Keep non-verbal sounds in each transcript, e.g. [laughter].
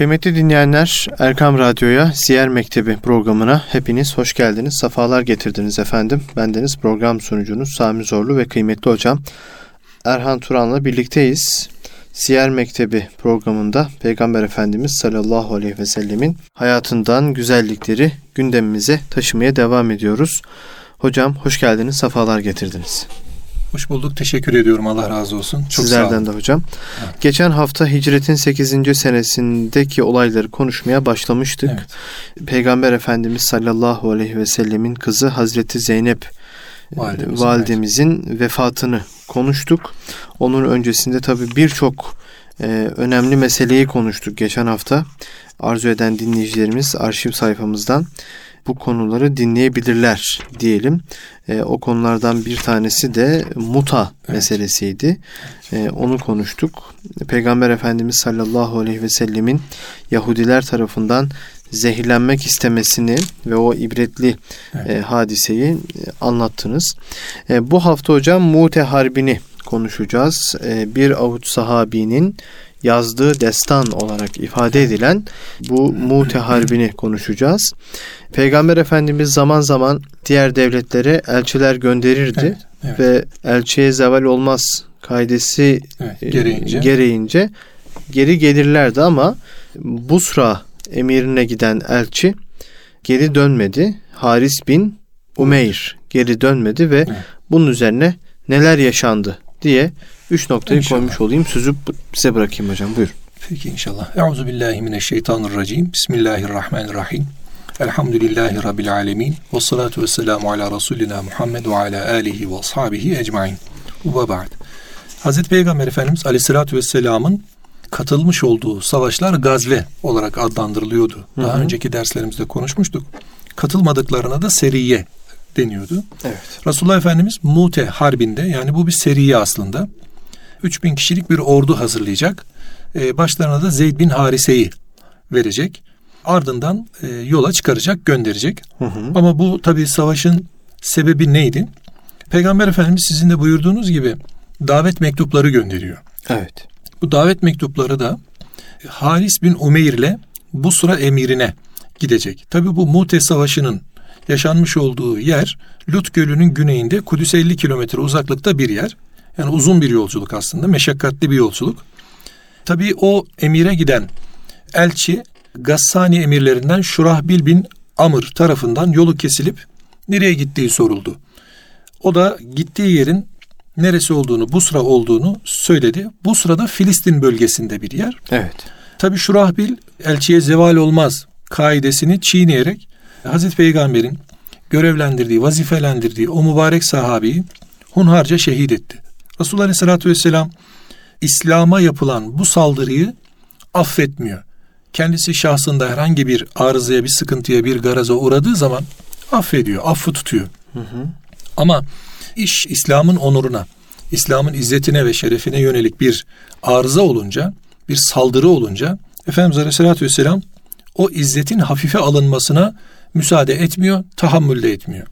Kıymetli dinleyenler, Erkam Radyo'ya Siyer Mektebi programına hepiniz hoş geldiniz. Safalar getirdiniz efendim. Bendeniz program sunucunuz Sami Zorlu ve kıymetli hocam Erhan Turan'la birlikteyiz. Siyer Mektebi programında Peygamber Efendimiz sallallahu aleyhi ve sellemin hayatından güzellikleri gündemimize taşımaya devam ediyoruz. Hocam hoş geldiniz, safalar getirdiniz. Hoş bulduk. Teşekkür ediyorum. Allah razı olsun. Çok Sizlerden de hocam. Evet. Geçen hafta hicretin 8. senesindeki olayları konuşmaya başlamıştık. Evet. Peygamber Efendimiz sallallahu aleyhi ve sellemin kızı Hazreti Zeynep Validemizin, validemizin evet. vefatını konuştuk. Onun öncesinde tabi birçok e, önemli meseleyi konuştuk geçen hafta. Arzu eden dinleyicilerimiz arşiv sayfamızdan bu konuları dinleyebilirler diyelim. E, o konulardan bir tanesi de muta evet. meselesiydi. E, onu konuştuk. Peygamber Efendimiz sallallahu aleyhi ve sellemin Yahudiler tarafından zehirlenmek istemesini ve o ibretli evet. e, hadiseyi e, anlattınız. E, bu hafta hocam Mute Harbi'ni konuşacağız. E, bir avuç sahabinin yazdığı destan olarak ifade edilen bu Mute Harbi'ni konuşacağız. Peygamber Efendimiz zaman zaman diğer devletlere elçiler gönderirdi evet, evet. ve elçiye zeval olmaz kaidesi evet, gereğince. gereğince geri gelirlerdi ama Busra emirine giden elçi geri dönmedi. Haris bin Umeyr geri dönmedi ve evet. bunun üzerine neler yaşandı diye üç noktayı inşallah. koymuş olayım. Sözü size bırakayım hocam. Buyurun. Peki inşallah. Euzu billahi mineşşeytanirracim. Bismillahirrahmanirrahim. Elhamdülillahi Rabbil alemin. Ve salatu ve selamu ala Resulina Muhammed ve ala alihi ve ashabihi ecmain. Ve ba'd. Hazreti Peygamber Efendimiz aleyhissalatü vesselamın katılmış olduğu savaşlar gazve olarak adlandırılıyordu. Daha hı hı. önceki derslerimizde konuşmuştuk. Katılmadıklarına da seriye deniyordu. Evet. Resulullah Efendimiz Mute Harbi'nde yani bu bir seriye aslında. 3000 kişilik bir ordu hazırlayacak. Ee, başlarına da Zeyd bin Harise'yi verecek. Ardından e, yola çıkaracak, gönderecek. Hı hı. Ama bu tabi savaşın sebebi neydi? Peygamber Efendimiz sizin de buyurduğunuz gibi davet mektupları gönderiyor. Evet. Bu davet mektupları da Haris bin Umeyr ile Busra emirine gidecek. Tabi bu Mute Savaşı'nın yaşanmış olduğu yer Lut Gölü'nün güneyinde Kudüs 50 kilometre uzaklıkta bir yer. Yani uzun bir yolculuk aslında, meşakkatli bir yolculuk. Tabi o emire giden elçi Gassani emirlerinden Şurahbil bin Amr tarafından yolu kesilip nereye gittiği soruldu. O da gittiği yerin neresi olduğunu, Busra olduğunu söyledi. Busra da Filistin bölgesinde bir yer. Evet. Tabi Şurahbil elçiye zeval olmaz kaidesini çiğneyerek Hazreti Peygamber'in görevlendirdiği, vazifelendirdiği o mübarek sahabeyi hunharca şehit etti. Resulullah Aleyhisselatü Vesselam İslam'a yapılan bu saldırıyı affetmiyor. Kendisi şahsında herhangi bir arızaya, bir sıkıntıya, bir garaza uğradığı zaman affediyor, affı tutuyor. Hı hı. Ama iş İslam'ın onuruna, İslam'ın izzetine ve şerefine yönelik bir arıza olunca, bir saldırı olunca Efendimiz Aleyhisselatü Vesselam o izzetin hafife alınmasına müsaade etmiyor, tahammül de etmiyor.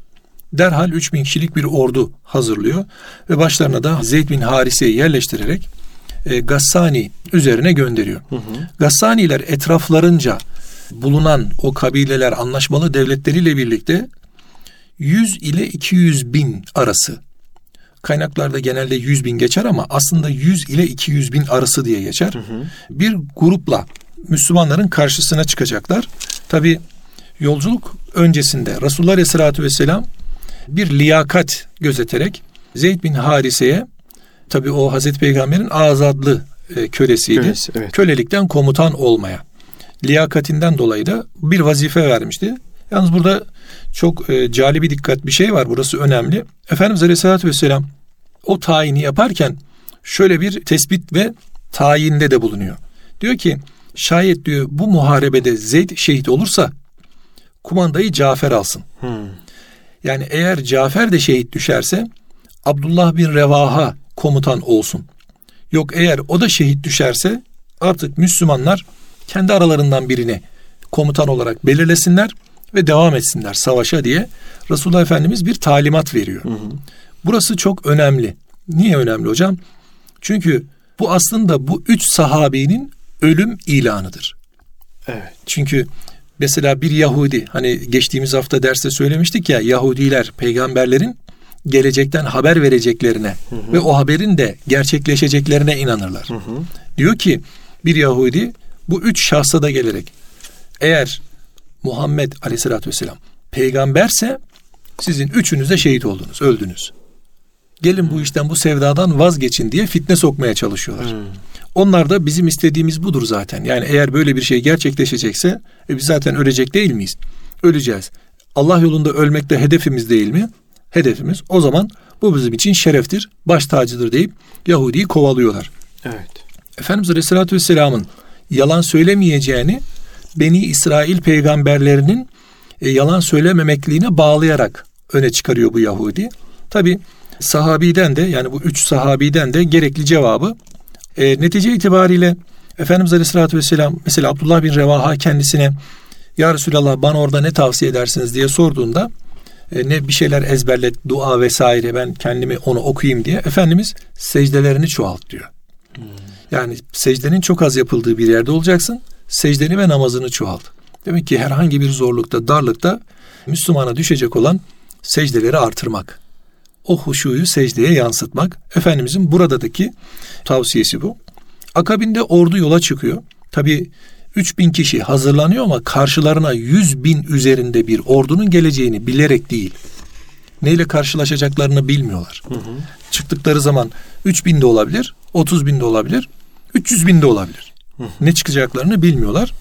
Derhal 3000 kişilik bir ordu hazırlıyor ve başlarına da Zeyd bin Harise'yi yerleştirerek e, Gassani üzerine gönderiyor. Hı hı. Gassaniler etraflarınca bulunan o kabileler anlaşmalı devletleriyle birlikte 100 ile 200 bin arası kaynaklarda genelde 100 bin geçer ama aslında 100 ile 200 bin arası diye geçer. Hı hı. Bir grupla Müslümanların karşısına çıkacaklar. Tabi yolculuk öncesinde Resulullah Aleyhisselatü Vesselam bir liyakat gözeterek Zeyd bin Harise'ye tabi o Hazreti Peygamber'in azadlı e, kölesiydi. Kölesi, evet. Kölelikten komutan olmaya. Liyakatinden dolayı da bir vazife vermişti. Yalnız burada çok e, cali bir dikkat bir şey var. Burası önemli. Efendimiz Aleyhisselatü Vesselam o tayini yaparken şöyle bir tespit ve tayinde de bulunuyor. Diyor ki şayet diyor bu muharebede Zeyd şehit olursa kumandayı Cafer alsın. Hmm. Yani eğer Cafer de şehit düşerse Abdullah bin Revaha komutan olsun. Yok eğer o da şehit düşerse artık Müslümanlar kendi aralarından birini komutan olarak belirlesinler ve devam etsinler savaşa diye Resulullah Efendimiz bir talimat veriyor. Hı hı. Burası çok önemli. Niye önemli hocam? Çünkü bu aslında bu üç sahabinin ölüm ilanıdır. Evet. Çünkü mesela bir Yahudi hani geçtiğimiz hafta derste söylemiştik ya Yahudiler peygamberlerin gelecekten haber vereceklerine hı hı. ve o haberin de gerçekleşeceklerine inanırlar. Hı hı. Diyor ki bir Yahudi bu üç şahsa da gelerek eğer Muhammed aleyhissalatü vesselam peygamberse sizin üçünüz de şehit oldunuz, öldünüz. Gelin bu işten bu sevdadan vazgeçin diye fitne sokmaya çalışıyorlar. Hmm. Onlar da bizim istediğimiz budur zaten. Yani eğer böyle bir şey gerçekleşecekse e biz zaten ölecek değil miyiz? Öleceğiz. Allah yolunda ölmek de hedefimiz değil mi? Hedefimiz. O zaman bu bizim için şereftir, baş tacıdır deyip Yahudi'yi kovalıyorlar. Evet. Efendimiz Aleyhisselatü Vesselam'ın yalan söylemeyeceğini Beni İsrail peygamberlerinin e, yalan söylememekliğine bağlayarak öne çıkarıyor bu Yahudi. Tabi sahabiden de yani bu üç sahabiden de gerekli cevabı e, netice itibariyle Efendimiz Aleyhisselatü Vesselam mesela Abdullah bin Revaha kendisine Ya Resulallah bana orada ne tavsiye edersiniz diye sorduğunda e, ne bir şeyler ezberlet, dua vesaire ben kendimi onu okuyayım diye Efendimiz secdelerini çoğalt diyor. Hmm. Yani secdenin çok az yapıldığı bir yerde olacaksın. Secdeni ve namazını çoğalt. Demek ki herhangi bir zorlukta, darlıkta Müslümana düşecek olan secdeleri artırmak. O huşuyu secdeye yansıtmak. Efendimizin buradaki tavsiyesi bu. Akabinde ordu yola çıkıyor. Tabi 3000 kişi hazırlanıyor ama karşılarına 100 bin üzerinde bir ordunun geleceğini bilerek değil. Neyle karşılaşacaklarını bilmiyorlar. Hı hı. Çıktıkları zaman 3 bin de olabilir, 30 bin de olabilir, 300 bin de olabilir. Hı hı. Ne çıkacaklarını bilmiyorlar.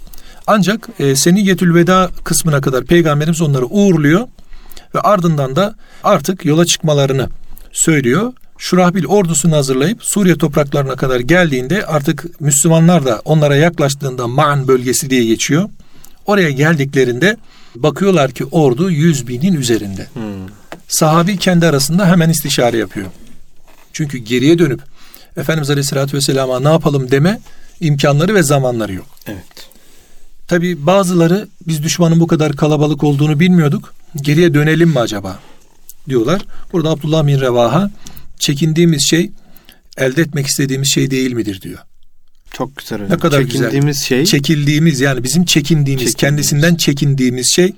Ancak e, Seniyetül Veda kısmına kadar Peygamberimiz onları uğurluyor ve ardından da artık yola çıkmalarını söylüyor. Şurahbil ordusunu hazırlayıp Suriye topraklarına kadar geldiğinde artık Müslümanlar da onlara yaklaştığında Ma'an bölgesi diye geçiyor. Oraya geldiklerinde bakıyorlar ki ordu yüz binin üzerinde. Hmm. Sahabi kendi arasında hemen istişare yapıyor. Çünkü geriye dönüp Efendimiz Aleyhisselatü Vesselam'a ne yapalım deme imkanları ve zamanları yok. Evet. Tabi bazıları biz düşmanın bu kadar kalabalık olduğunu bilmiyorduk. Geriye dönelim mi acaba? Diyorlar. Burada Abdullah bin Revaha çekindiğimiz şey elde etmek istediğimiz şey değil midir diyor. Çok güzel hocam. Ne kadar çekindiğimiz güzel. şey. Çekildiğimiz yani bizim çekindiğimiz, çekindiğimiz, kendisinden çekindiğimiz şey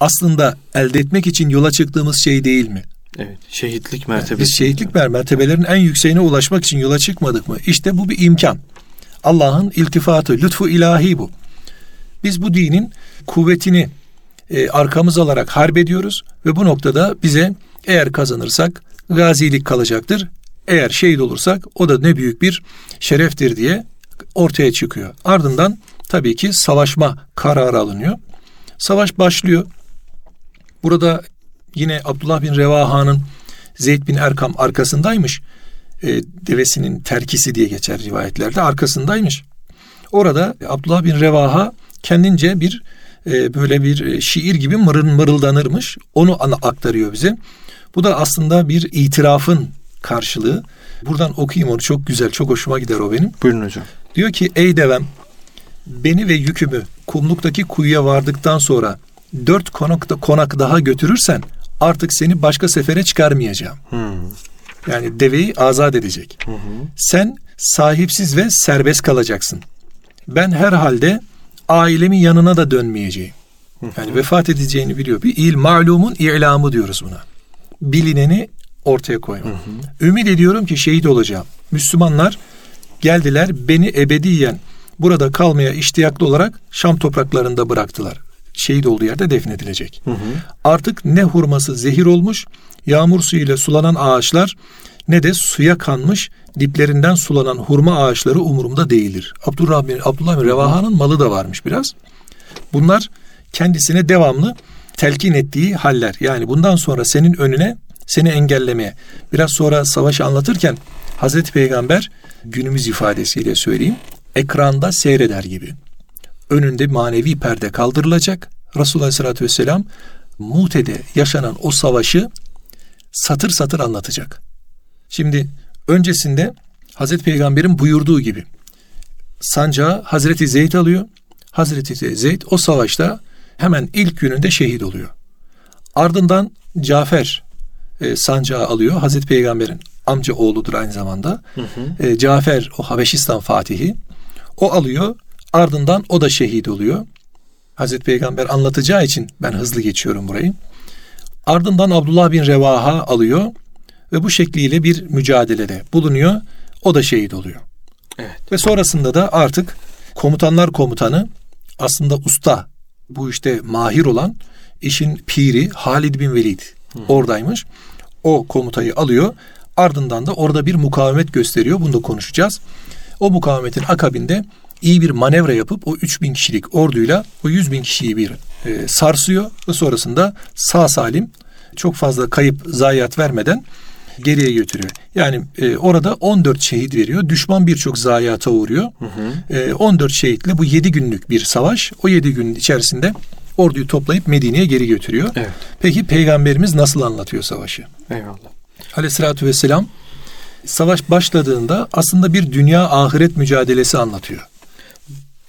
aslında elde etmek için yola çıktığımız şey değil mi? Evet, şehitlik mertebesi. Biz şehitlik mertebelerin en yükseğine ulaşmak için yola çıkmadık mı? İşte bu bir imkan. Allah'ın iltifatı, lütfu ilahi bu. Biz bu dinin kuvvetini e, arkamız alarak harp ediyoruz ve bu noktada bize eğer kazanırsak gazilik kalacaktır. Eğer şehit olursak o da ne büyük bir şereftir diye ortaya çıkıyor. Ardından tabii ki savaşma kararı alınıyor. Savaş başlıyor. Burada yine Abdullah bin Revaha'nın Zeyd bin Erkam arkasındaymış. E, devesinin terkisi diye geçer rivayetlerde arkasındaymış. Orada Abdullah bin Revaha kendince bir e, böyle bir e, şiir gibi mırın mırıldanırmış. Onu aktarıyor bize. Bu da aslında bir itirafın karşılığı. Buradan okuyayım onu çok güzel, çok hoşuma gider o benim. Buyurun hocam. Diyor ki ey devem beni ve yükümü kumluktaki kuyuya vardıktan sonra dört konak, da, konak daha götürürsen artık seni başka sefere çıkarmayacağım. Hmm. Yani deveyi azat edecek. Hı Sen sahipsiz ve serbest kalacaksın. Ben herhalde ailemin yanına da dönmeyeceğim. Yani vefat edeceğini biliyor. Bir il malumun ilamı diyoruz buna. Bilineni ortaya koyma. Hı hı. Ümit ediyorum ki şehit olacağım. Müslümanlar geldiler beni ebediyen burada kalmaya iştiyaklı olarak Şam topraklarında bıraktılar. Şehit olduğu yerde defnedilecek. Hı hı. Artık ne hurması zehir olmuş, yağmur suyuyla sulanan ağaçlar ne de suya kanmış diplerinden sulanan hurma ağaçları umurumda değildir. Abdullah bin, Abdullah bin Revaha'nın malı da varmış biraz. Bunlar kendisine devamlı telkin ettiği haller. Yani bundan sonra senin önüne seni engellemeye. Biraz sonra savaşı anlatırken Hazreti Peygamber günümüz ifadesiyle söyleyeyim ekranda seyreder gibi. Önünde manevi perde kaldırılacak. Resulullah Aleyhisselatü Vesselam Mute'de yaşanan o savaşı satır satır anlatacak. Şimdi öncesinde Hazreti Peygamber'in buyurduğu gibi sancağı Hazreti Zeyd alıyor. Hazreti Zeyd o savaşta hemen ilk gününde şehit oluyor. Ardından Cafer e, sancağı alıyor. Hazreti Peygamber'in amca oğludur aynı zamanda. Hı hı. E, Cafer o Habeşistan Fatihi. O alıyor. Ardından o da şehit oluyor. Hazreti Peygamber anlatacağı için ben hızlı geçiyorum burayı. Ardından Abdullah bin Revaha alıyor ve bu şekliyle bir mücadelede bulunuyor. O da şehit oluyor. Evet. Ve sonrasında da artık komutanlar komutanı aslında usta bu işte mahir olan işin piri Halid bin Velid Hı. oradaymış. O komutayı alıyor. Ardından da orada bir mukavemet gösteriyor. Bunu da konuşacağız. O mukavemetin akabinde iyi bir manevra yapıp o 3000 kişilik orduyla o 100 bin kişiyi bir e, sarsıyor ve sonrasında sağ salim çok fazla kayıp zayiat vermeden geriye götürüyor. Yani e, orada 14 şehit veriyor. Düşman birçok zayiata uğruyor. Hı hı. E, 14 şehitle bu 7 günlük bir savaş. O 7 gün içerisinde orduyu toplayıp Medine'ye geri götürüyor. Evet. Peki peygamberimiz nasıl anlatıyor savaşı? Eyvallah. Aleyhissalatü vesselam savaş başladığında aslında bir dünya ahiret mücadelesi anlatıyor.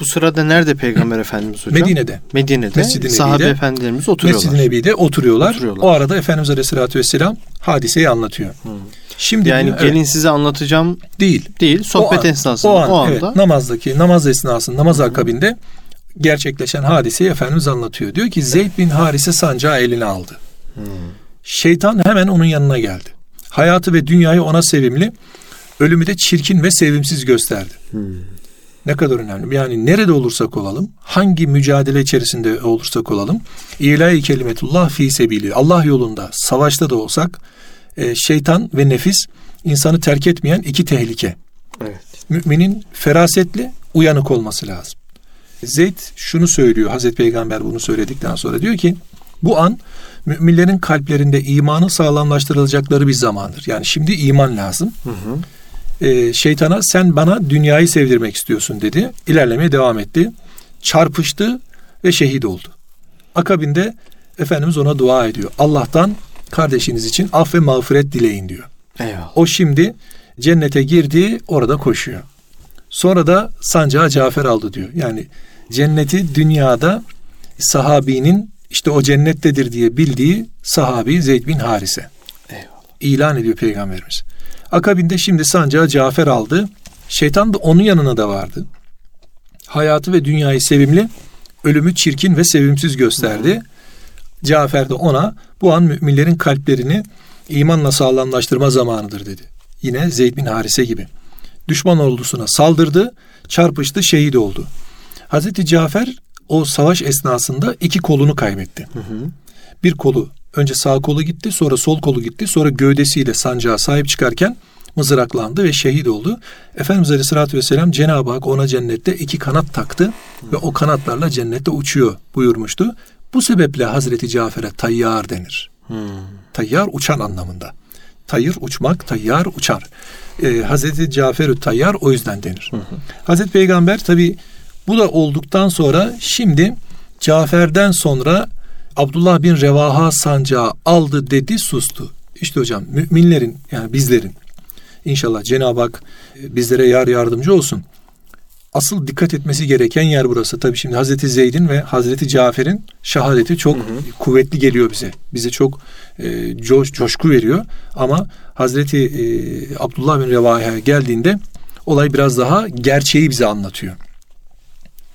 Bu sırada nerede Peygamber Efendimiz hocam? Medine'de. Medine'de. Mescid-i Sahabe efendilerimiz oturuyorlar. Mescid-i Nebi'de oturuyorlar. oturuyorlar. O arada Efendimiz Aleyhisselatü Vesselam hadiseyi anlatıyor. Hmm. Şimdi yani gelin evet. size anlatacağım değil. Değil. Sohbet o an, esnasında. O, an, o anda. Evet, namazdaki namaz esnasında namaz hmm. akabinde gerçekleşen hadiseyi Efendimiz anlatıyor. Diyor ki Zeyd bin Harise sancağı eline aldı. Hmm. Şeytan hemen onun yanına geldi. Hayatı ve dünyayı ona sevimli, ölümü de çirkin ve sevimsiz gösterdi. Hmm. Ne kadar önemli. Yani nerede olursak olalım, hangi mücadele içerisinde olursak olalım, ilahi kelimetullah fi sebili, Allah yolunda, savaşta da olsak, e, şeytan ve nefis insanı terk etmeyen iki tehlike. Evet. Müminin ferasetli, uyanık olması lazım. Zeyd şunu söylüyor, Hazreti Peygamber bunu söyledikten sonra diyor ki, bu an müminlerin kalplerinde imanı sağlamlaştırılacakları bir zamandır. Yani şimdi iman lazım. Hı hı e, şeytana sen bana dünyayı sevdirmek istiyorsun dedi. İlerlemeye devam etti. Çarpıştı ve şehit oldu. Akabinde Efendimiz ona dua ediyor. Allah'tan kardeşiniz için af ve mağfiret dileyin diyor. Eyvallah. O şimdi cennete girdi orada koşuyor. Sonra da sancağı Cafer aldı diyor. Yani cenneti dünyada sahabinin işte o cennettedir diye bildiği sahabi Zeyd bin Harise. Eyvallah. İlan ediyor Peygamberimiz. Akabinde şimdi sancağı Cafer aldı. Şeytan da onun yanına da vardı. Hayatı ve dünyayı sevimli, ölümü çirkin ve sevimsiz gösterdi. Cafer de ona bu an müminlerin kalplerini imanla sağlamlaştırma zamanıdır dedi. Yine Zeyd bin Harise gibi. Düşman ordusuna saldırdı, çarpıştı, şehit oldu. Hazreti Cafer o savaş esnasında iki kolunu kaybetti. Hı hı. Bir kolu Önce sağ kolu gitti, sonra sol kolu gitti, sonra gövdesiyle sancağa sahip çıkarken mızraklandı ve şehit oldu. Efendimiz Aleyhisselatü Vesselam Cenab-ı Hak ona cennette iki kanat taktı ve o kanatlarla cennette uçuyor buyurmuştu. Bu sebeple Hazreti Cafer'e tayyar denir. Hmm. Tayyar uçan anlamında. Tayır uçmak, tayyar uçar. Ee, Hazreti Caferü tayyar o yüzden denir. Hı Hazreti Peygamber tabi bu da olduktan sonra şimdi Cafer'den sonra Abdullah bin Revaha sancağı aldı dedi sustu. İşte hocam müminlerin yani bizlerin inşallah Cenab-ı Hak e, bizlere yar yardımcı olsun. Asıl dikkat etmesi gereken yer burası. Tabi şimdi Hazreti Zeyd'in ve Hazreti Cafer'in şehadeti çok hı hı. kuvvetli geliyor bize. Bize çok e, coş, coşku veriyor. Ama Hazreti e, Abdullah bin Revaha'ya geldiğinde olay biraz daha gerçeği bize anlatıyor.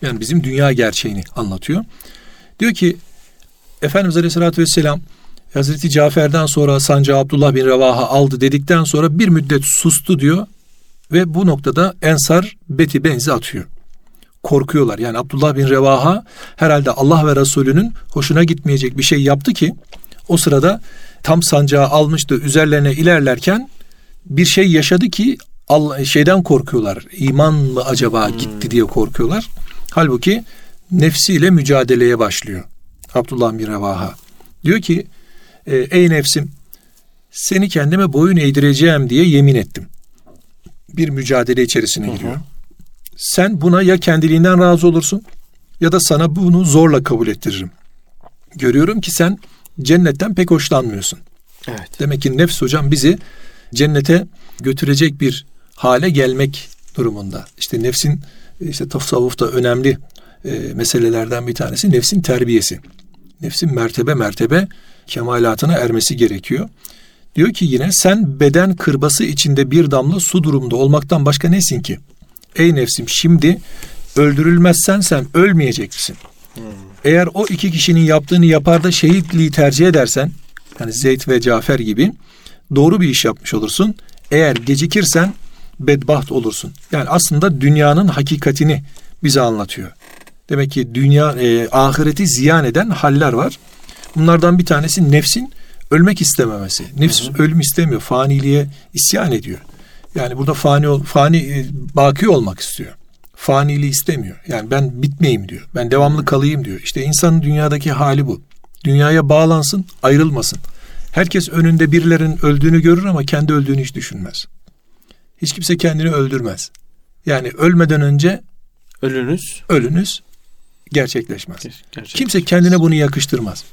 Yani bizim dünya gerçeğini anlatıyor. Diyor ki Efendimiz Aleyhisselatü Vesselam Hazreti Cafer'den sonra sancağı Abdullah bin Revaha aldı dedikten sonra bir müddet sustu diyor ve bu noktada Ensar beti benzi atıyor. Korkuyorlar. Yani Abdullah bin Revaha herhalde Allah ve Resulünün hoşuna gitmeyecek bir şey yaptı ki o sırada tam sancağı almıştı üzerlerine ilerlerken bir şey yaşadı ki Allah, şeyden korkuyorlar. İman mı acaba gitti diye korkuyorlar. Halbuki nefsiyle mücadeleye başlıyor. Abdullah bin Revaha. Diyor ki e, ey nefsim seni kendime boyun eğdireceğim diye yemin ettim. Bir mücadele içerisine giriyor. Sen buna ya kendiliğinden razı olursun ya da sana bunu zorla kabul ettiririm. Görüyorum ki sen cennetten pek hoşlanmıyorsun. Evet. Demek ki nefs hocam bizi cennete götürecek bir hale gelmek durumunda. İşte nefsin işte tasavvufta önemli e, meselelerden bir tanesi nefsin terbiyesi nefsin mertebe mertebe kemalatına ermesi gerekiyor. Diyor ki yine sen beden kırbası içinde bir damla su durumda olmaktan başka nesin ki? Ey nefsim şimdi öldürülmezsen sen ölmeyecek misin? Hmm. Eğer o iki kişinin yaptığını yapar da şehitliği tercih edersen yani Zeyd ve Cafer gibi doğru bir iş yapmış olursun. Eğer gecikirsen bedbaht olursun. Yani aslında dünyanın hakikatini bize anlatıyor. Demek ki dünya e, ahireti ziyan eden haller var. Bunlardan bir tanesi nefsin ölmek istememesi. Nefs hı hı. ölüm istemiyor. Faniliğe isyan ediyor. Yani burada fani ol, fani e, baki olmak istiyor. Faniliği istemiyor. Yani ben bitmeyeyim diyor. Ben devamlı kalayım diyor. İşte insanın dünyadaki hali bu. Dünyaya bağlansın, ayrılmasın. Herkes önünde birilerin öldüğünü görür ama kendi öldüğünü hiç düşünmez. Hiç kimse kendini öldürmez. Yani ölmeden önce ölünüz ölünüz gerçekleşmez. gerçekleşmez. Kimse kendine bunu yakıştırmaz.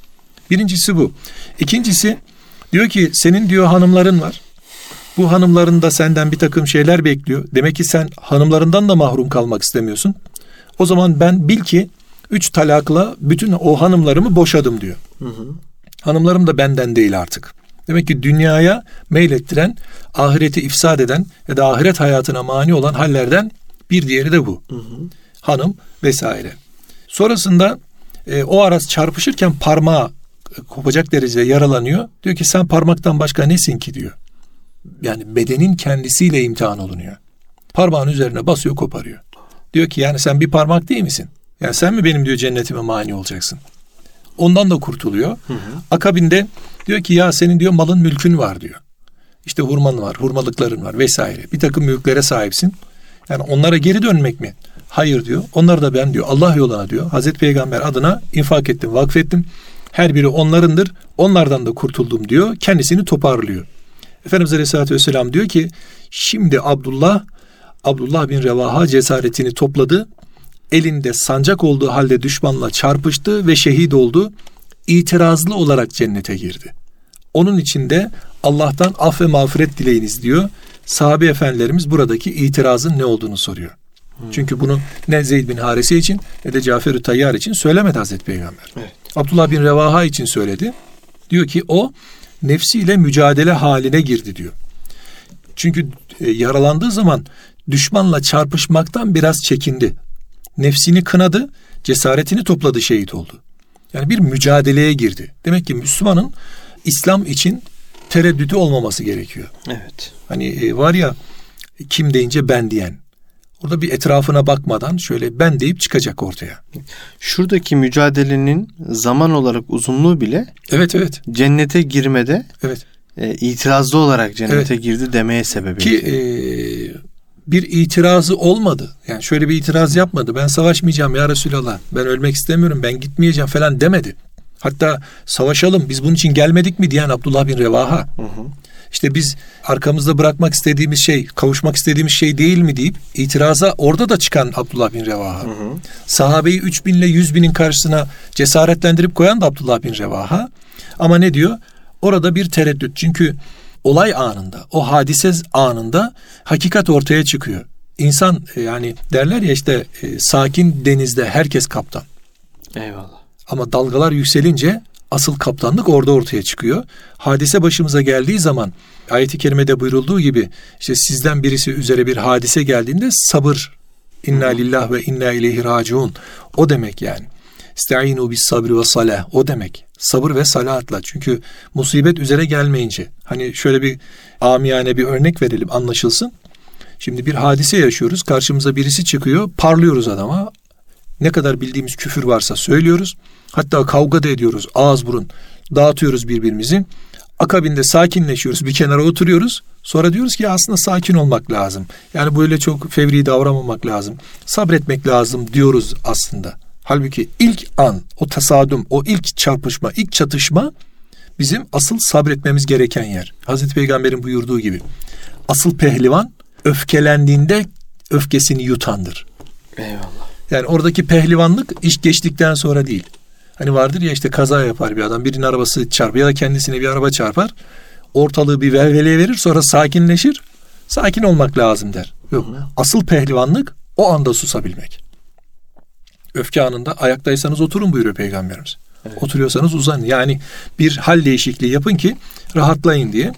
Birincisi bu. İkincisi diyor ki senin diyor hanımların var. Bu hanımların da senden bir takım şeyler bekliyor. Demek ki sen hanımlarından da mahrum kalmak istemiyorsun. O zaman ben bil ki üç talakla bütün o hanımlarımı boşadım diyor. Hı hı. Hanımlarım da benden değil artık. Demek ki dünyaya meylettiren, ahireti ifsad eden ya da ahiret hayatına mani olan hallerden bir diğeri de bu. Hı hı. Hanım vesaire. Sonrasında e, o araz çarpışırken parmağı kopacak derecede yaralanıyor. Diyor ki sen parmaktan başka nesin ki diyor. Yani bedenin kendisiyle imtihan olunuyor. Parmağın üzerine basıyor koparıyor. Diyor ki yani sen bir parmak değil misin? Yani sen mi benim diyor cennetime mani olacaksın? Ondan da kurtuluyor. Hı hı. Akabinde diyor ki ya senin diyor malın mülkün var diyor. İşte hurman var, hurmalıkların var vesaire. Bir takım mülklere sahipsin. Yani onlara geri dönmek mi? Hayır diyor. Onları da ben diyor Allah yoluna diyor. Hazreti Peygamber adına infak ettim, vakfettim. Her biri onlarındır. Onlardan da kurtuldum diyor. Kendisini toparlıyor. Efendimiz Aleyhisselatü Vesselam diyor ki şimdi Abdullah Abdullah bin Revaha cesaretini topladı. Elinde sancak olduğu halde düşmanla çarpıştı ve şehit oldu. İtirazlı olarak cennete girdi. Onun için de Allah'tan af ve mağfiret dileyiniz diyor. Sahabe efendilerimiz buradaki itirazın ne olduğunu soruyor. Hmm. Çünkü bunu ne Zeyd bin Harise için ne de Cafer-ü Tayyar için söylemedi Hazreti Peygamber. Evet. Abdullah bin Revaha için söyledi. Diyor ki o nefsiyle mücadele haline girdi diyor. Çünkü e, yaralandığı zaman düşmanla çarpışmaktan biraz çekindi. Nefsini kınadı, cesaretini topladı, şehit oldu. Yani bir mücadeleye girdi. Demek ki Müslümanın İslam için tereddütü olmaması gerekiyor. Evet. Hani e, var ya kim deyince ben diyen. Orada bir etrafına bakmadan şöyle ben deyip çıkacak ortaya. Şuradaki mücadelenin zaman olarak uzunluğu bile Evet evet. Cennete girmede Evet. E, itirazlı olarak cennete evet. girdi demeye sebep. Ki e, bir itirazı olmadı. Yani şöyle bir itiraz yapmadı. Ben savaşmayacağım ya Resulallah. Ben ölmek istemiyorum. Ben gitmeyeceğim falan demedi. Hatta savaşalım biz bunun için gelmedik mi diyen Abdullah bin Revaha. Hı hı. İşte biz arkamızda bırakmak istediğimiz şey, kavuşmak istediğimiz şey değil mi deyip itiraza orada da çıkan Abdullah bin Revaha. Hı hı. Sahabeyi 3 binle 100 binin karşısına cesaretlendirip koyan da Abdullah bin Revaha. Ama ne diyor? Orada bir tereddüt. Çünkü olay anında, o hadise anında hakikat ortaya çıkıyor. İnsan e, yani derler ya işte e, sakin denizde herkes kaptan. Eyvallah. Ama dalgalar yükselince asıl kaptanlık orada ortaya çıkıyor. Hadise başımıza geldiği zaman ayeti kerimede buyurulduğu gibi işte sizden birisi üzere bir hadise geldiğinde sabır inna lillah ve inna ileyhi raciun o demek yani. İste'inu bis sabri ve salah o demek. Sabır ve salatla. Çünkü musibet üzere gelmeyince hani şöyle bir amiyane bir örnek verelim anlaşılsın. Şimdi bir hadise yaşıyoruz. Karşımıza birisi çıkıyor. Parlıyoruz adama. Ne kadar bildiğimiz küfür varsa söylüyoruz. Hatta kavga da ediyoruz. Ağız burun. Dağıtıyoruz birbirimizi. Akabinde sakinleşiyoruz. Bir kenara oturuyoruz. Sonra diyoruz ki aslında sakin olmak lazım. Yani böyle çok fevri davranmamak lazım. Sabretmek lazım diyoruz aslında. Halbuki ilk an, o tasadüm, o ilk çarpışma, ilk çatışma bizim asıl sabretmemiz gereken yer. Hazreti Peygamber'in buyurduğu gibi. Asıl pehlivan öfkelendiğinde öfkesini yutandır. Eyvallah. Yani oradaki pehlivanlık iş geçtikten sonra değil. Hani vardır ya işte kaza yapar bir adam. Birinin arabası çarpar ya da kendisine bir araba çarpar. Ortalığı bir velveleye verir sonra sakinleşir. Sakin olmak lazım der. Yok. Asıl pehlivanlık o anda susabilmek. Öfke anında ayaktaysanız oturun buyuruyor Peygamberimiz. Evet. Oturuyorsanız uzanın. Yani bir hal değişikliği yapın ki rahatlayın diye.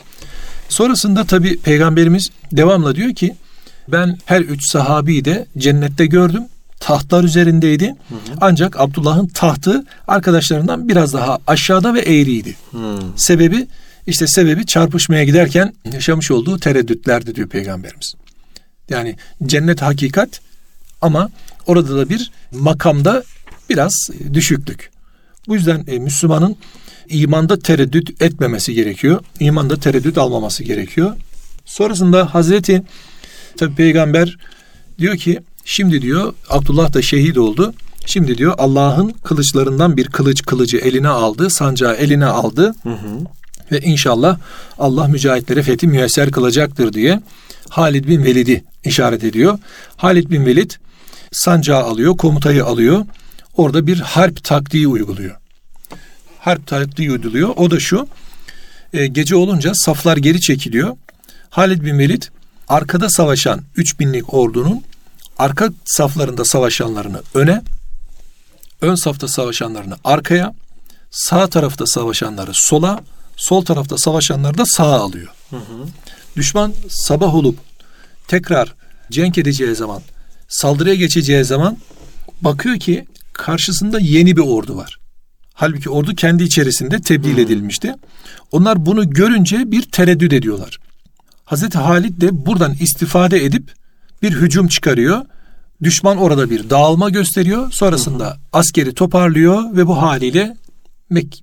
Sonrasında tabi Peygamberimiz devamla diyor ki ben her üç sahabiyi de cennette gördüm. Tahtlar üzerindeydi. Hı hı. Ancak Abdullah'ın tahtı arkadaşlarından biraz daha aşağıda ve eğriydi. Hı. Sebebi işte sebebi çarpışmaya giderken yaşamış olduğu tereddütlerdi diyor peygamberimiz. Yani cennet hakikat ama orada da bir makamda biraz düşüklük. Bu yüzden e, Müslümanın imanda tereddüt etmemesi gerekiyor. İmanda tereddüt almaması gerekiyor. Sonrasında Hazreti tabi peygamber diyor ki şimdi diyor Abdullah da şehit oldu. Şimdi diyor Allah'ın kılıçlarından bir kılıç kılıcı eline aldı, sancağı eline aldı. Hı hı. Ve inşallah Allah mücahitlere fethi müyesser kılacaktır diye Halid bin Velid'i işaret ediyor. Halid bin Velid sancağı alıyor, komutayı alıyor. Orada bir harp taktiği uyguluyor. Harp taktiği uyguluyor. O da şu. E, gece olunca saflar geri çekiliyor. Halid bin Velid arkada savaşan 3000'lik ordunun arka saflarında savaşanlarını öne, ön safta savaşanlarını arkaya, sağ tarafta savaşanları sola, sol tarafta savaşanları da sağa alıyor. Hı hı. Düşman sabah olup tekrar cenk edeceği zaman, saldırıya geçeceği zaman bakıyor ki karşısında yeni bir ordu var. Halbuki ordu kendi içerisinde tebdil hmm. edilmişti. Onlar bunu görünce bir tereddüt ediyorlar. Hazreti Halid de buradan istifade edip bir hücum çıkarıyor. Düşman orada bir dağılma gösteriyor. Sonrasında hmm. askeri toparlıyor ve bu haliyle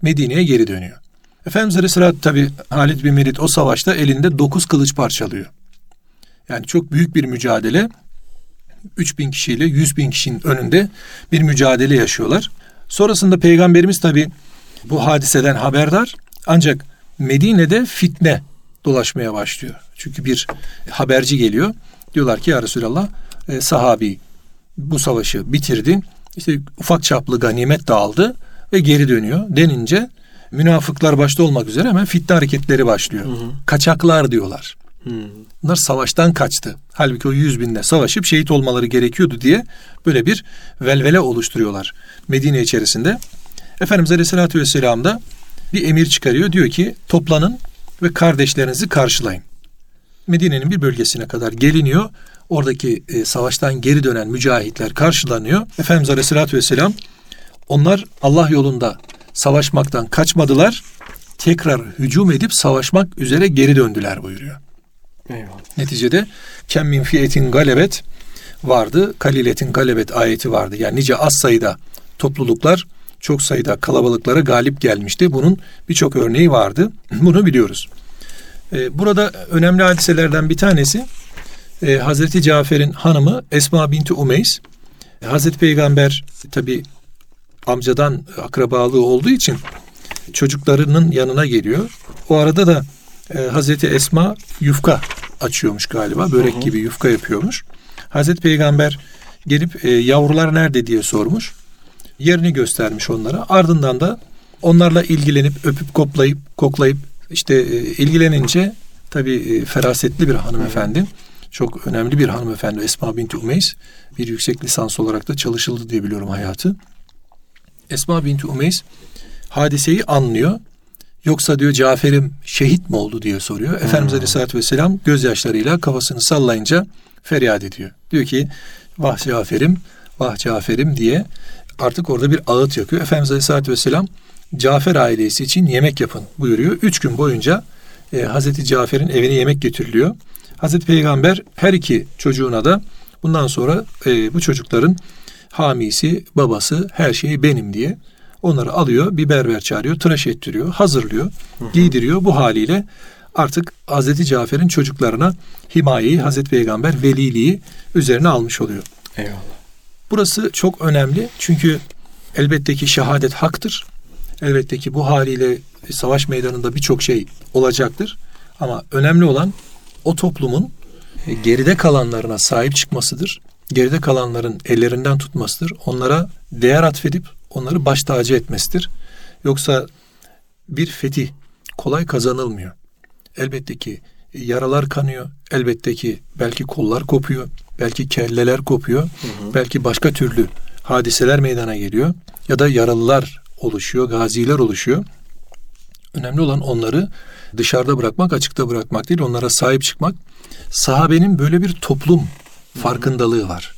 Medine'ye geri dönüyor. Efendimiz Aleyhisselatü tabi Halid bin Velid o savaşta elinde dokuz kılıç parçalıyor. Yani çok büyük bir mücadele. 3000 kişiyle 100 bin kişinin önünde bir mücadele yaşıyorlar. Sonrasında peygamberimiz tabi bu hadiseden haberdar ancak Medine'de fitne dolaşmaya başlıyor. Çünkü bir haberci geliyor. Diyorlar ki ya Resulallah e, sahabi bu savaşı bitirdi. İşte ufak çaplı ganimet dağıldı ve geri dönüyor denince münafıklar başta olmak üzere hemen fitne hareketleri başlıyor. Hı hı. Kaçaklar diyorlar. Hı. Bunlar savaştan kaçtı. Halbuki o yüz binde savaşıp şehit olmaları gerekiyordu diye böyle bir velvele oluşturuyorlar Medine içerisinde. Efendimiz Aleyhisselatü Vesselam da bir emir çıkarıyor. Diyor ki toplanın ve kardeşlerinizi karşılayın. Medine'nin bir bölgesine kadar geliniyor. Oradaki e, savaştan geri dönen mücahitler karşılanıyor. Efendimiz Aleyhisselatü Vesselam onlar Allah yolunda savaşmaktan kaçmadılar. Tekrar hücum edip savaşmak üzere geri döndüler buyuruyor. Eyvallah. Neticede kem min fiyetin galebet vardı. Kaliletin galebet ayeti vardı. Yani nice az sayıda topluluklar çok sayıda kalabalıklara galip gelmişti. Bunun birçok örneği vardı. [clears throat] Bunu biliyoruz. Ee, burada önemli hadiselerden bir tanesi e, Hazreti Cafer'in hanımı Esma binti Umeys. Hazreti Peygamber tabi amcadan akrabalığı olduğu için çocuklarının yanına geliyor. O arada da e, Hazreti Esma yufka açıyormuş galiba. Börek hı hı. gibi yufka yapıyormuş. Hazreti Peygamber gelip e, yavrular nerede diye sormuş. Yerini göstermiş onlara. Ardından da onlarla ilgilenip öpüp koplayıp koklayıp işte e, ilgilenince tabi e, ferasetli bir hanımefendi. Çok önemli bir hanımefendi Esma binti Umeys. Bir yüksek lisans olarak da çalışıldı diye biliyorum hayatı. Esma binti Umeys hadiseyi anlıyor. Yoksa diyor Cafer'im şehit mi oldu diye soruyor. Hmm. Efendimiz Aleyhisselatü Vesselam gözyaşlarıyla kafasını sallayınca feryat ediyor. Diyor ki vah Cafer'im, vah Cafer'im diye artık orada bir ağıt yakıyor. Efendimiz Aleyhisselatü Vesselam Cafer ailesi için yemek yapın buyuruyor. Üç gün boyunca e, Hazreti Cafer'in evine yemek getiriliyor. Hazreti Peygamber her iki çocuğuna da bundan sonra e, bu çocukların hamisi, babası, her şeyi benim diye onları alıyor, bir berber çağırıyor, tıraş ettiriyor, hazırlıyor, hı hı. giydiriyor. Bu haliyle artık Hazreti Cafer'in çocuklarına himayeyi Hazreti Peygamber veliliği üzerine almış oluyor. Eyvallah. Burası çok önemli çünkü elbette ki şehadet haktır. Elbette ki bu haliyle savaş meydanında birçok şey olacaktır. Ama önemli olan o toplumun geride kalanlarına sahip çıkmasıdır geride kalanların ellerinden tutmasıdır. Onlara değer atfedip onları baş tacı etmesidir. Yoksa bir fetih kolay kazanılmıyor. Elbette ki yaralar kanıyor. Elbette ki belki kollar kopuyor. Belki kelleler kopuyor. Hı hı. Belki başka türlü hadiseler meydana geliyor. Ya da yaralılar oluşuyor, gaziler oluşuyor. Önemli olan onları dışarıda bırakmak, açıkta bırakmak değil, onlara sahip çıkmak. Sahabenin böyle bir toplum farkındalığı var.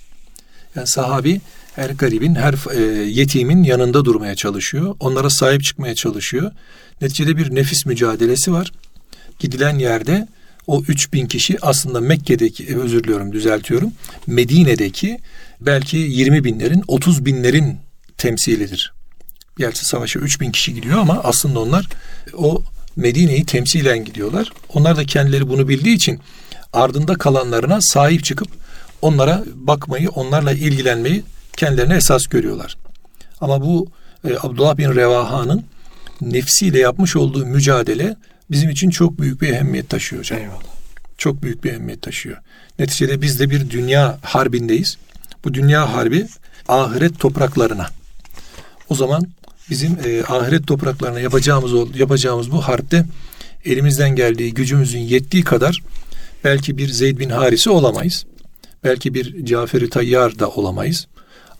Yani sahabi her garibin, her e, yetimin yanında durmaya çalışıyor. Onlara sahip çıkmaya çalışıyor. Neticede bir nefis mücadelesi var. Gidilen yerde o 3000 kişi aslında Mekke'deki, e, özür diliyorum düzeltiyorum, Medine'deki belki 20 binlerin, 30 binlerin temsilidir. Gerçi savaşa 3000 kişi gidiyor ama aslında onlar o Medine'yi temsilen gidiyorlar. Onlar da kendileri bunu bildiği için ardında kalanlarına sahip çıkıp onlara bakmayı, onlarla ilgilenmeyi kendilerine esas görüyorlar. Ama bu e, Abdullah bin Revaha'nın nefsiyle yapmış olduğu mücadele bizim için çok büyük bir ehemmiyet taşıyor hocam. Eyvallah. Çok büyük bir ehemmiyet taşıyor. Neticede biz de bir dünya harbindeyiz. Bu dünya harbi ahiret topraklarına. O zaman bizim e, ahiret topraklarına yapacağımız yapacağımız bu harpte elimizden geldiği gücümüzün yettiği kadar belki bir Zeyd bin Haris'i olamayız. Belki bir Cafer-i Tayyar da olamayız.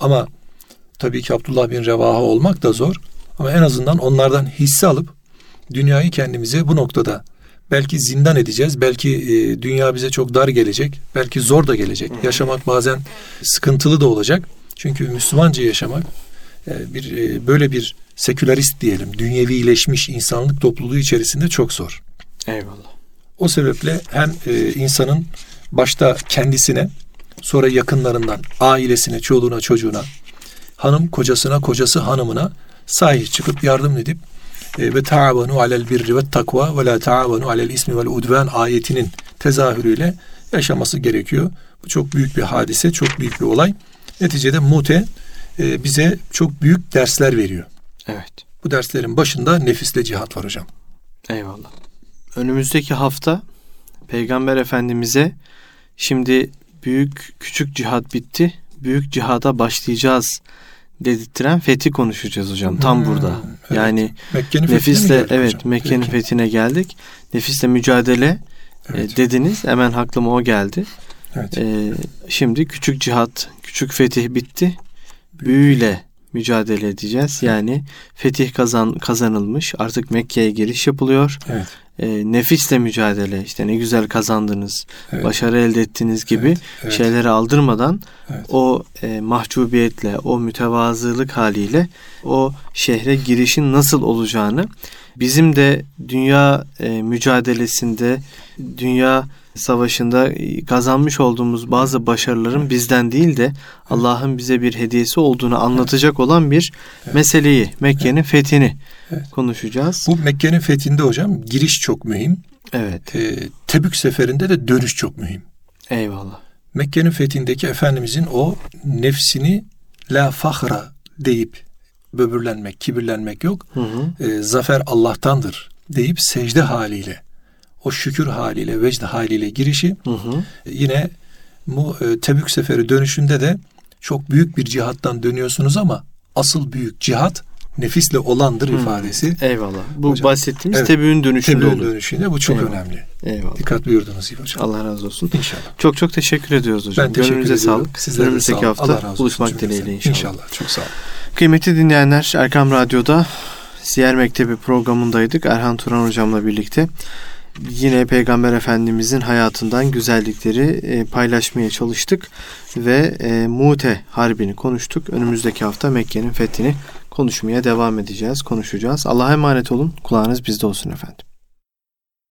Ama tabii ki Abdullah bin Revaha olmak da zor. Ama en azından onlardan hisse alıp dünyayı kendimize bu noktada belki zindan edeceğiz. Belki e, dünya bize çok dar gelecek. Belki zor da gelecek. Yaşamak bazen sıkıntılı da olacak. Çünkü Müslümanca yaşamak bir e, böyle bir sekülerist diyelim, dünyevileşmiş insanlık topluluğu içerisinde çok zor. Eyvallah. O sebeple hem e, insanın başta kendisine, sonra yakınlarından, ailesine, çoluğuna, çocuğuna, hanım kocasına, kocası hanımına sahip çıkıp yardım edip e, ve taavanu alel birri ve takva ve la taavanu alel ismi vel udvan ayetinin tezahürüyle yaşaması gerekiyor. Bu çok büyük bir hadise, çok büyük bir olay. Neticede mute e, bize çok büyük dersler veriyor. Evet. Bu derslerin başında nefisle cihat var hocam. Eyvallah. Önümüzdeki hafta Peygamber Efendimiz'e şimdi büyük küçük cihat bitti. Büyük cihada başlayacağız dedirttiren fethi konuşacağız hocam. Tam hmm, burada. Evet. Yani Mekke'nin nefisle evet Mekke'nin fethine geldik. Nefisle mücadele e, evet. e, dediniz. Hemen aklıma o geldi. Evet. E, şimdi küçük cihat, küçük fetih bitti. Büyüyle mücadele edeceğiz. Yani fetih kazan kazanılmış. Artık Mekke'ye giriş yapılıyor. Evet. E, nefisle mücadele işte ne güzel kazandınız, evet. başarı elde ettiniz gibi evet. Evet. şeyleri aldırmadan evet. o e, mahcubiyetle, o mütevazılık haliyle o şehre girişin nasıl olacağını bizim de dünya e, mücadelesinde dünya savaşında kazanmış olduğumuz bazı başarıların bizden değil de Allah'ın bize bir hediyesi olduğunu anlatacak olan bir meseleyi, Mekke'nin fethini konuşacağız. Bu Mekke'nin fethinde hocam giriş çok mühim. Evet. Ee, Tebük seferinde de dönüş çok mühim. Eyvallah. Mekke'nin fethindeki Efendimizin o nefsini la fahra deyip böbürlenmek, kibirlenmek yok. Hı hı. E, zafer Allah'tandır deyip secde haliyle o şükür haliyle, vecd haliyle girişi hı hı. yine bu e, Tebük seferi dönüşünde de çok büyük bir cihattan dönüyorsunuz ama asıl büyük cihat nefisle olandır hmm. ifadesi. Eyvallah. Bu hocam, bahsettiğimiz evet, tebüğün dönüşünde tebüğün olur. dönüşünde bu çok Eyvallah. önemli. Eyvallah. Dikkat buyurdunuz iyi hocam. Allah razı olsun. İnşallah. Çok çok teşekkür ediyoruz hocam. Ben teşekkür Gönlünüze ediyorum. sağlık. Sizlere Önümüzdeki sağlık. hafta Allah olsun. buluşmak dileğiyle inşallah. İnşallah. Çok sağ olun. Kıymetli dinleyenler Erkam Radyo'da Siyer Mektebi programındaydık. Erhan Turan hocamla birlikte yine Peygamber Efendimizin hayatından güzellikleri e, paylaşmaya çalıştık ve e, Mute Harbi'ni konuştuk. Önümüzdeki hafta Mekke'nin fethini konuşmaya devam edeceğiz, konuşacağız. Allah'a emanet olun. Kulağınız bizde olsun efendim.